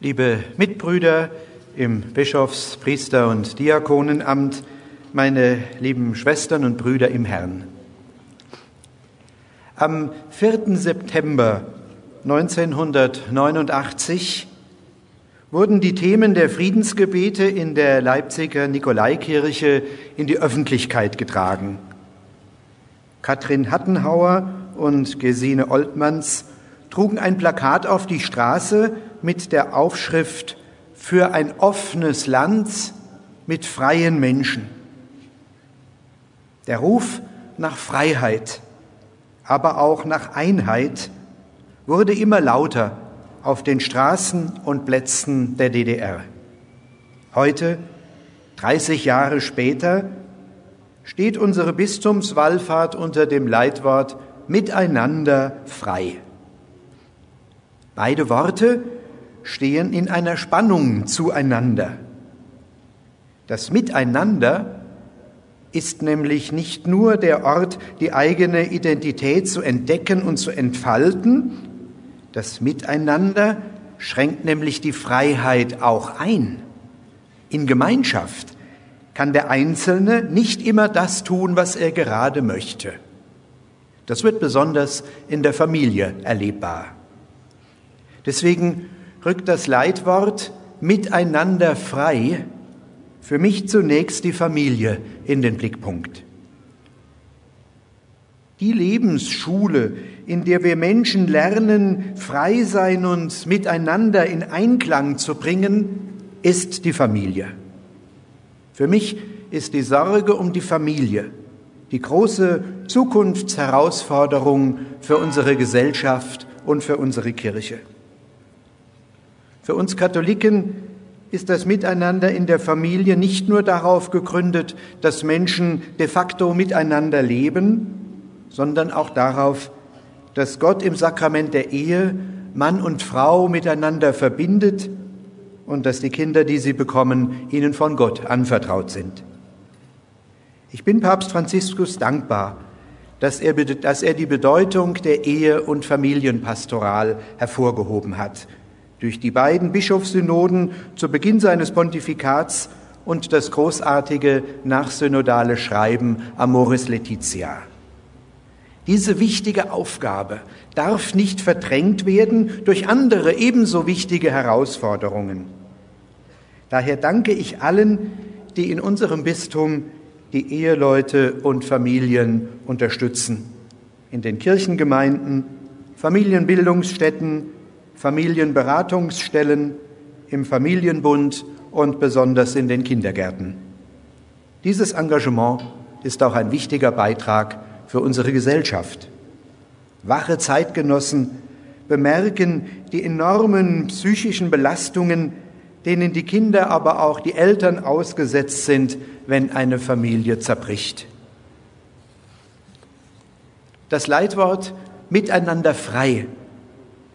Liebe Mitbrüder im Bischofs-, Priester- und Diakonenamt, meine lieben Schwestern und Brüder im Herrn. Am 4. September 1989 wurden die Themen der Friedensgebete in der Leipziger Nikolaikirche in die Öffentlichkeit getragen. Katrin Hattenhauer und Gesine Oltmanns trugen ein Plakat auf die Straße mit der Aufschrift Für ein offenes Land mit freien Menschen. Der Ruf nach Freiheit, aber auch nach Einheit wurde immer lauter auf den Straßen und Plätzen der DDR. Heute, 30 Jahre später, steht unsere Bistumswallfahrt unter dem Leitwort Miteinander frei. Beide Worte stehen in einer Spannung zueinander. Das Miteinander ist nämlich nicht nur der Ort, die eigene Identität zu entdecken und zu entfalten, das Miteinander schränkt nämlich die Freiheit auch ein. In Gemeinschaft kann der Einzelne nicht immer das tun, was er gerade möchte. Das wird besonders in der Familie erlebbar. Deswegen rückt das Leitwort miteinander frei für mich zunächst die Familie in den Blickpunkt. Die Lebensschule, in der wir Menschen lernen, frei sein und miteinander in Einklang zu bringen, ist die Familie. Für mich ist die Sorge um die Familie die große Zukunftsherausforderung für unsere Gesellschaft und für unsere Kirche. Für uns Katholiken ist das Miteinander in der Familie nicht nur darauf gegründet, dass Menschen de facto miteinander leben, sondern auch darauf, dass Gott im Sakrament der Ehe Mann und Frau miteinander verbindet und dass die Kinder, die sie bekommen, ihnen von Gott anvertraut sind. Ich bin Papst Franziskus dankbar, dass er, dass er die Bedeutung der Ehe- und Familienpastoral hervorgehoben hat durch die beiden Bischofssynoden zu Beginn seines Pontifikats und das großartige nachsynodale Schreiben Amoris Laetitia. Diese wichtige Aufgabe darf nicht verdrängt werden durch andere ebenso wichtige Herausforderungen. Daher danke ich allen, die in unserem Bistum die Eheleute und Familien unterstützen, in den Kirchengemeinden, Familienbildungsstätten, Familienberatungsstellen, im Familienbund und besonders in den Kindergärten. Dieses Engagement ist auch ein wichtiger Beitrag für unsere Gesellschaft. Wache Zeitgenossen bemerken die enormen psychischen Belastungen, denen die Kinder, aber auch die Eltern ausgesetzt sind, wenn eine Familie zerbricht. Das Leitwort Miteinander frei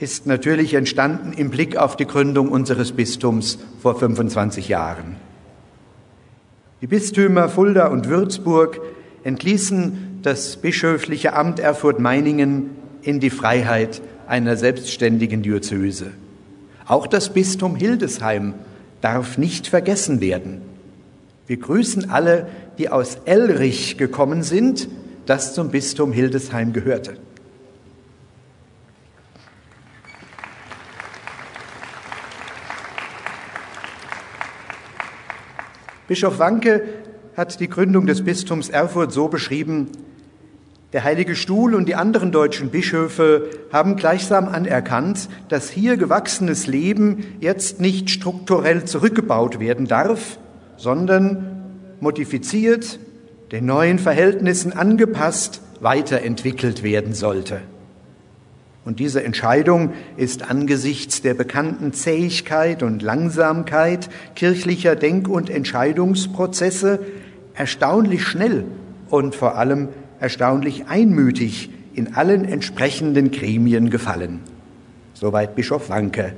ist natürlich entstanden im Blick auf die Gründung unseres Bistums vor 25 Jahren. Die Bistümer Fulda und Würzburg entließen das bischöfliche Amt Erfurt-Meiningen in die Freiheit einer selbstständigen Diözese. Auch das Bistum Hildesheim darf nicht vergessen werden. Wir grüßen alle, die aus Elrich gekommen sind, das zum Bistum Hildesheim gehörte. Bischof Wanke hat die Gründung des Bistums Erfurt so beschrieben, der Heilige Stuhl und die anderen deutschen Bischöfe haben gleichsam anerkannt, dass hier gewachsenes Leben jetzt nicht strukturell zurückgebaut werden darf, sondern modifiziert, den neuen Verhältnissen angepasst, weiterentwickelt werden sollte. Und diese Entscheidung ist angesichts der bekannten Zähigkeit und Langsamkeit kirchlicher Denk- und Entscheidungsprozesse erstaunlich schnell und vor allem erstaunlich einmütig in allen entsprechenden Gremien gefallen. Soweit Bischof Wanke.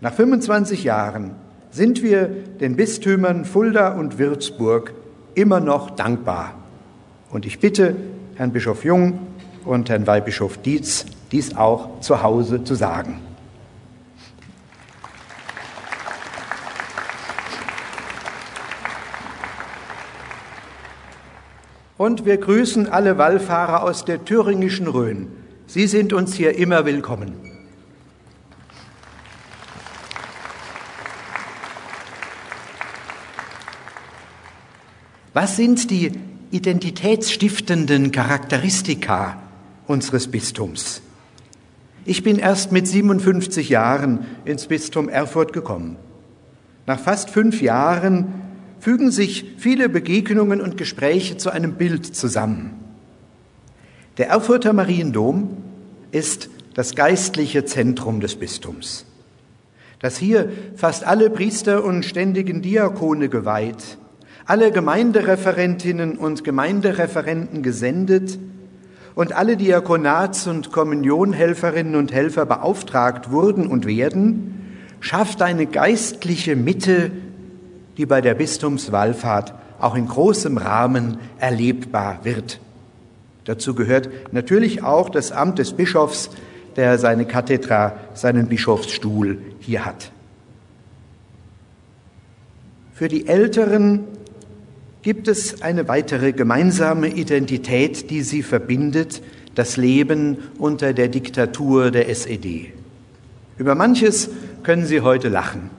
Nach 25 Jahren sind wir den Bistümern Fulda und Würzburg immer noch dankbar. Und ich bitte Herrn Bischof Jung und Herrn Weihbischof Dietz, dies auch zu Hause zu sagen. Und wir grüßen alle Wallfahrer aus der thüringischen Rhön. Sie sind uns hier immer willkommen. Was sind die identitätsstiftenden Charakteristika unseres Bistums? Ich bin erst mit 57 Jahren ins Bistum Erfurt gekommen. Nach fast fünf Jahren fügen sich viele Begegnungen und Gespräche zu einem Bild zusammen. Der Erfurter Mariendom ist das geistliche Zentrum des Bistums. Dass hier fast alle Priester und ständigen Diakone geweiht, alle Gemeindereferentinnen und Gemeindereferenten gesendet und alle Diakonats- und Kommunionhelferinnen und Helfer beauftragt wurden und werden, schafft eine geistliche Mitte, die bei der Bistumswallfahrt auch in großem Rahmen erlebbar wird. Dazu gehört natürlich auch das Amt des Bischofs, der seine Kathedra, seinen Bischofsstuhl hier hat. Für die Älteren gibt es eine weitere gemeinsame Identität, die sie verbindet, das Leben unter der Diktatur der SED. Über manches können sie heute lachen.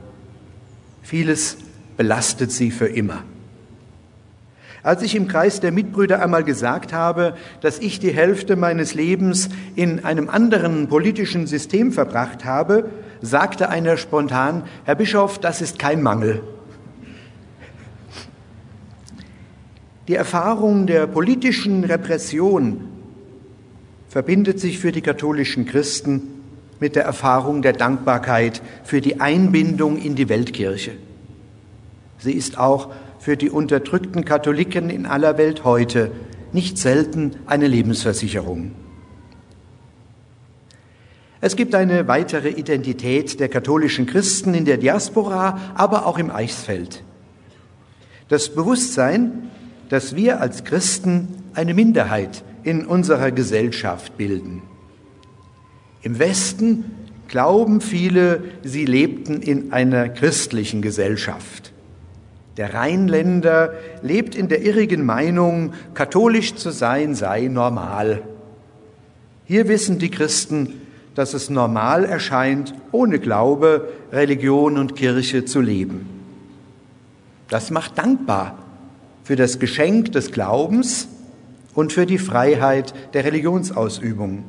Vieles belastet sie für immer. Als ich im Kreis der Mitbrüder einmal gesagt habe, dass ich die Hälfte meines Lebens in einem anderen politischen System verbracht habe, sagte einer spontan, Herr Bischof, das ist kein Mangel. Die Erfahrung der politischen Repression verbindet sich für die katholischen Christen mit der Erfahrung der Dankbarkeit für die Einbindung in die Weltkirche. Sie ist auch für die unterdrückten Katholiken in aller Welt heute nicht selten eine Lebensversicherung. Es gibt eine weitere Identität der katholischen Christen in der Diaspora, aber auch im Eichsfeld. Das Bewusstsein, dass wir als Christen eine Minderheit in unserer Gesellschaft bilden. Im Westen glauben viele, sie lebten in einer christlichen Gesellschaft. Der Rheinländer lebt in der irrigen Meinung, katholisch zu sein sei normal. Hier wissen die Christen, dass es normal erscheint, ohne Glaube, Religion und Kirche zu leben. Das macht dankbar für das Geschenk des Glaubens und für die Freiheit der Religionsausübung.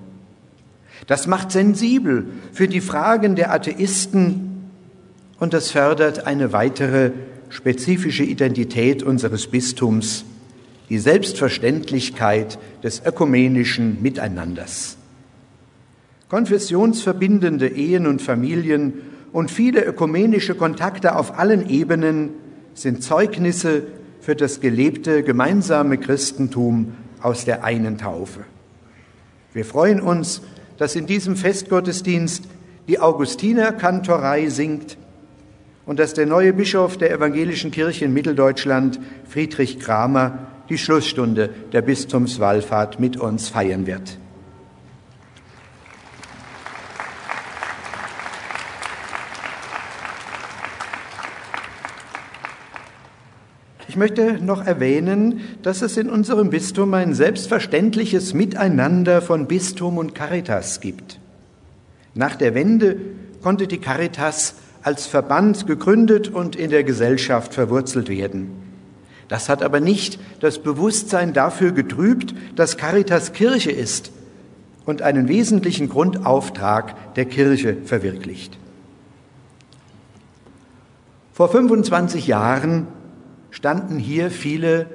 Das macht sensibel für die Fragen der Atheisten und das fördert eine weitere spezifische Identität unseres Bistums, die Selbstverständlichkeit des ökumenischen Miteinanders. Konfessionsverbindende Ehen und Familien und viele ökumenische Kontakte auf allen Ebenen sind Zeugnisse für das gelebte gemeinsame Christentum aus der einen Taufe. Wir freuen uns, dass in diesem Festgottesdienst die Augustinerkantorei singt und dass der neue Bischof der evangelischen Kirche in Mitteldeutschland, Friedrich Kramer, die Schlussstunde der Bistumswallfahrt mit uns feiern wird. Ich möchte noch erwähnen, dass es in unserem Bistum ein selbstverständliches Miteinander von Bistum und Caritas gibt. Nach der Wende konnte die Caritas als Verband gegründet und in der Gesellschaft verwurzelt werden. Das hat aber nicht das Bewusstsein dafür getrübt, dass Caritas Kirche ist und einen wesentlichen Grundauftrag der Kirche verwirklicht. Vor 25 Jahren standen hier viele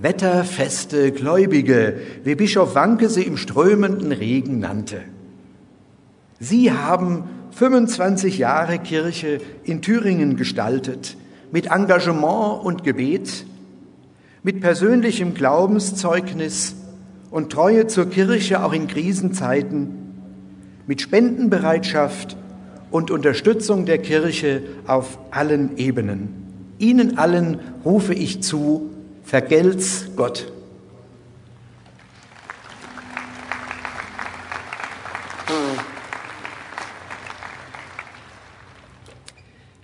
wetterfeste Gläubige, wie Bischof Wanke sie im strömenden Regen nannte. Sie haben 25 Jahre Kirche in Thüringen gestaltet, mit Engagement und Gebet, mit persönlichem Glaubenszeugnis und Treue zur Kirche auch in Krisenzeiten, mit Spendenbereitschaft und Unterstützung der Kirche auf allen Ebenen. Ihnen allen rufe ich zu, vergelt's Gott.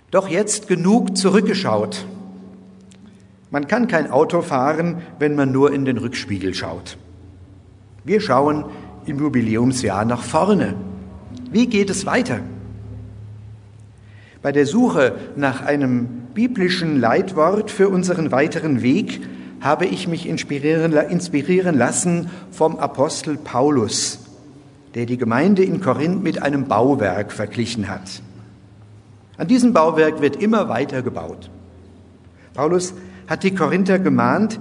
Doch jetzt genug zurückgeschaut. Man kann kein Auto fahren, wenn man nur in den Rückspiegel schaut. Wir schauen im Jubiläumsjahr nach vorne. Wie geht es weiter? Bei der Suche nach einem biblischen Leitwort für unseren weiteren Weg habe ich mich inspirieren, inspirieren lassen vom Apostel Paulus, der die Gemeinde in Korinth mit einem Bauwerk verglichen hat. An diesem Bauwerk wird immer weiter gebaut. Paulus hat die Korinther gemahnt,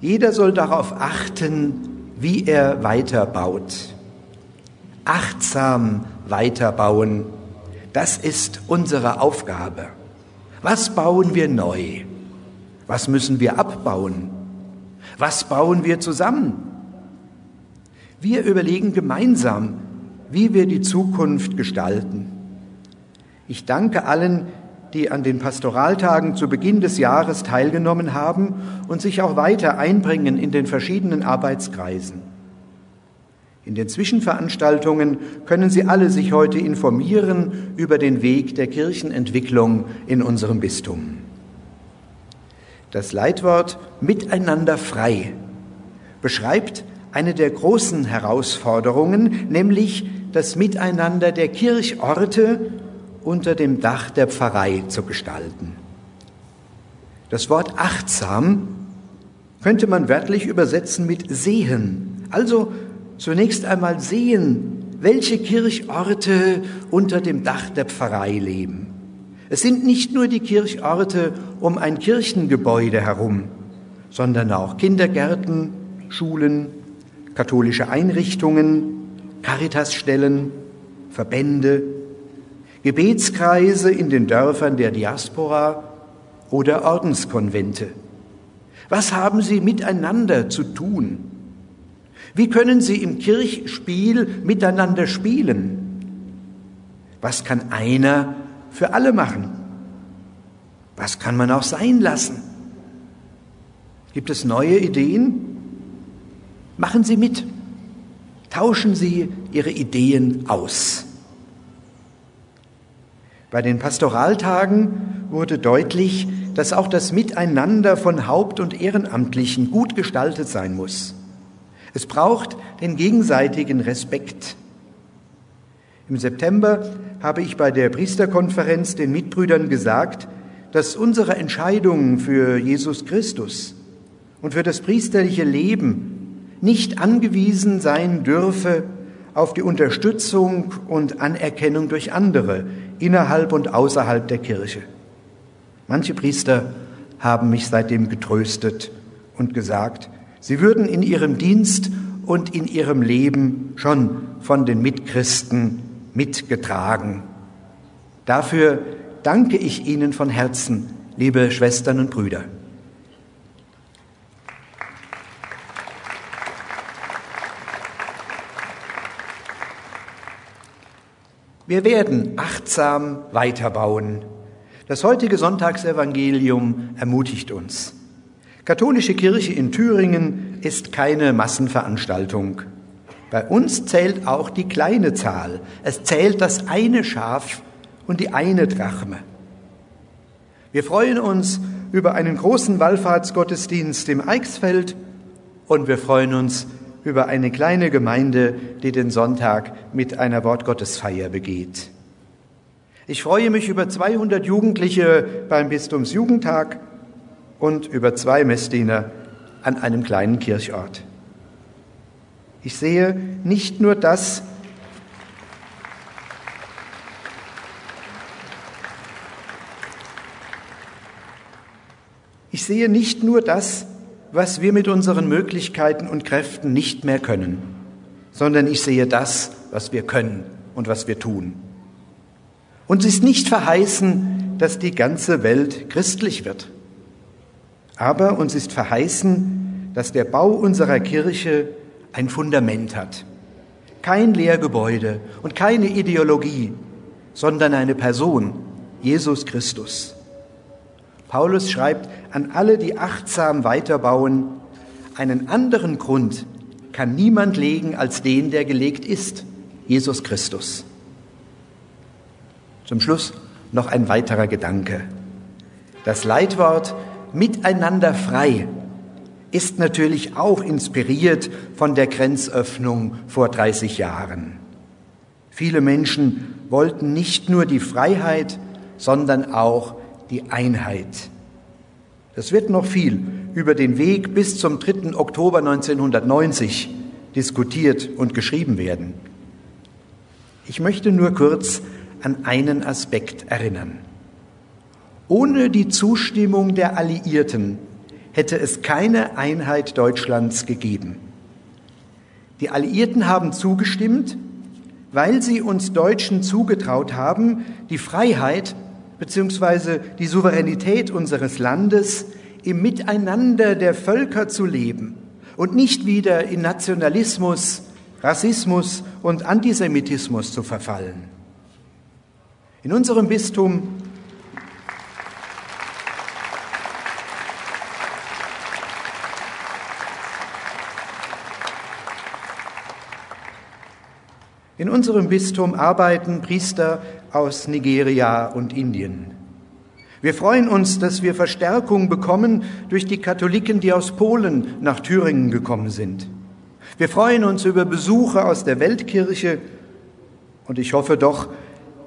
jeder soll darauf achten, wie er weiterbaut. Achtsam weiterbauen, das ist unsere Aufgabe. Was bauen wir neu? Was müssen wir abbauen? Was bauen wir zusammen? Wir überlegen gemeinsam, wie wir die Zukunft gestalten. Ich danke allen, die an den Pastoraltagen zu Beginn des Jahres teilgenommen haben und sich auch weiter einbringen in den verschiedenen Arbeitskreisen. In den Zwischenveranstaltungen können Sie alle sich heute informieren über den Weg der Kirchenentwicklung in unserem Bistum. Das Leitwort Miteinander frei beschreibt eine der großen Herausforderungen, nämlich das Miteinander der Kirchorte unter dem Dach der Pfarrei zu gestalten. Das Wort achtsam könnte man wörtlich übersetzen mit sehen, also zunächst einmal sehen, welche Kirchorte unter dem Dach der Pfarrei leben. Es sind nicht nur die Kirchorte um ein Kirchengebäude herum, sondern auch Kindergärten, Schulen, katholische Einrichtungen, Caritasstellen, Verbände, Gebetskreise in den Dörfern der Diaspora oder Ordenskonvente. Was haben sie miteinander zu tun? Wie können sie im Kirchspiel miteinander spielen? Was kann einer für alle machen? Was kann man auch sein lassen? Gibt es neue Ideen? Machen Sie mit. Tauschen Sie Ihre Ideen aus. Bei den Pastoraltagen wurde deutlich, dass auch das Miteinander von Haupt- und Ehrenamtlichen gut gestaltet sein muss. Es braucht den gegenseitigen Respekt. Im September habe ich bei der Priesterkonferenz den Mitbrüdern gesagt, dass unsere Entscheidung für Jesus Christus und für das priesterliche Leben nicht angewiesen sein dürfe auf die Unterstützung und Anerkennung durch andere innerhalb und außerhalb der Kirche. Manche Priester haben mich seitdem getröstet und gesagt, sie würden in ihrem Dienst und in ihrem Leben schon von den Mitchristen mitgetragen. Dafür danke ich Ihnen von Herzen, liebe Schwestern und Brüder. Wir werden achtsam weiterbauen. Das heutige Sonntagsevangelium ermutigt uns. Katholische Kirche in Thüringen ist keine Massenveranstaltung. Bei uns zählt auch die kleine Zahl. Es zählt das eine Schaf und die eine Drachme. Wir freuen uns über einen großen Wallfahrtsgottesdienst im Eichsfeld und wir freuen uns über eine kleine Gemeinde, die den Sonntag mit einer Wortgottesfeier begeht. Ich freue mich über 200 Jugendliche beim Bistumsjugendtag und über zwei Messdiener an einem kleinen Kirchort. Ich sehe nicht nur das, ich sehe nicht nur das, was wir mit unseren Möglichkeiten und Kräften nicht mehr können, sondern ich sehe das, was wir können und was wir tun. Uns ist nicht verheißen, dass die ganze Welt christlich wird. Aber uns ist verheißen, dass der Bau unserer Kirche ein Fundament hat. Kein Lehrgebäude und keine Ideologie, sondern eine Person, Jesus Christus. Paulus schreibt an alle, die achtsam weiterbauen, einen anderen Grund kann niemand legen als den, der gelegt ist, Jesus Christus. Zum Schluss noch ein weiterer Gedanke. Das Leitwort Miteinander frei ist natürlich auch inspiriert von der Grenzöffnung vor 30 Jahren. Viele Menschen wollten nicht nur die Freiheit, sondern auch die Einheit. Es wird noch viel über den Weg bis zum 3. Oktober 1990 diskutiert und geschrieben werden. Ich möchte nur kurz an einen Aspekt erinnern. Ohne die Zustimmung der Alliierten hätte es keine Einheit Deutschlands gegeben. Die Alliierten haben zugestimmt, weil sie uns Deutschen zugetraut haben, die Freiheit bzw. die Souveränität unseres Landes im Miteinander der Völker zu leben und nicht wieder in Nationalismus, Rassismus und Antisemitismus zu verfallen. In unserem Bistum In unserem Bistum arbeiten Priester aus Nigeria und Indien. Wir freuen uns, dass wir Verstärkung bekommen durch die Katholiken, die aus Polen nach Thüringen gekommen sind. Wir freuen uns über Besuche aus der Weltkirche und ich hoffe doch,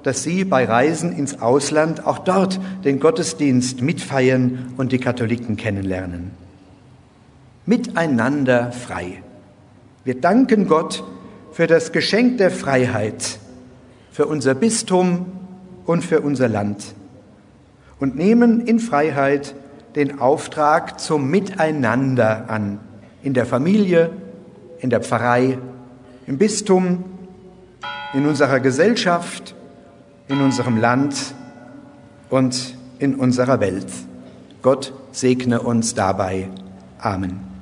dass Sie bei Reisen ins Ausland auch dort den Gottesdienst mitfeiern und die Katholiken kennenlernen. Miteinander frei. Wir danken Gott, für das Geschenk der Freiheit, für unser Bistum und für unser Land und nehmen in Freiheit den Auftrag zum Miteinander an, in der Familie, in der Pfarrei, im Bistum, in unserer Gesellschaft, in unserem Land und in unserer Welt. Gott segne uns dabei. Amen.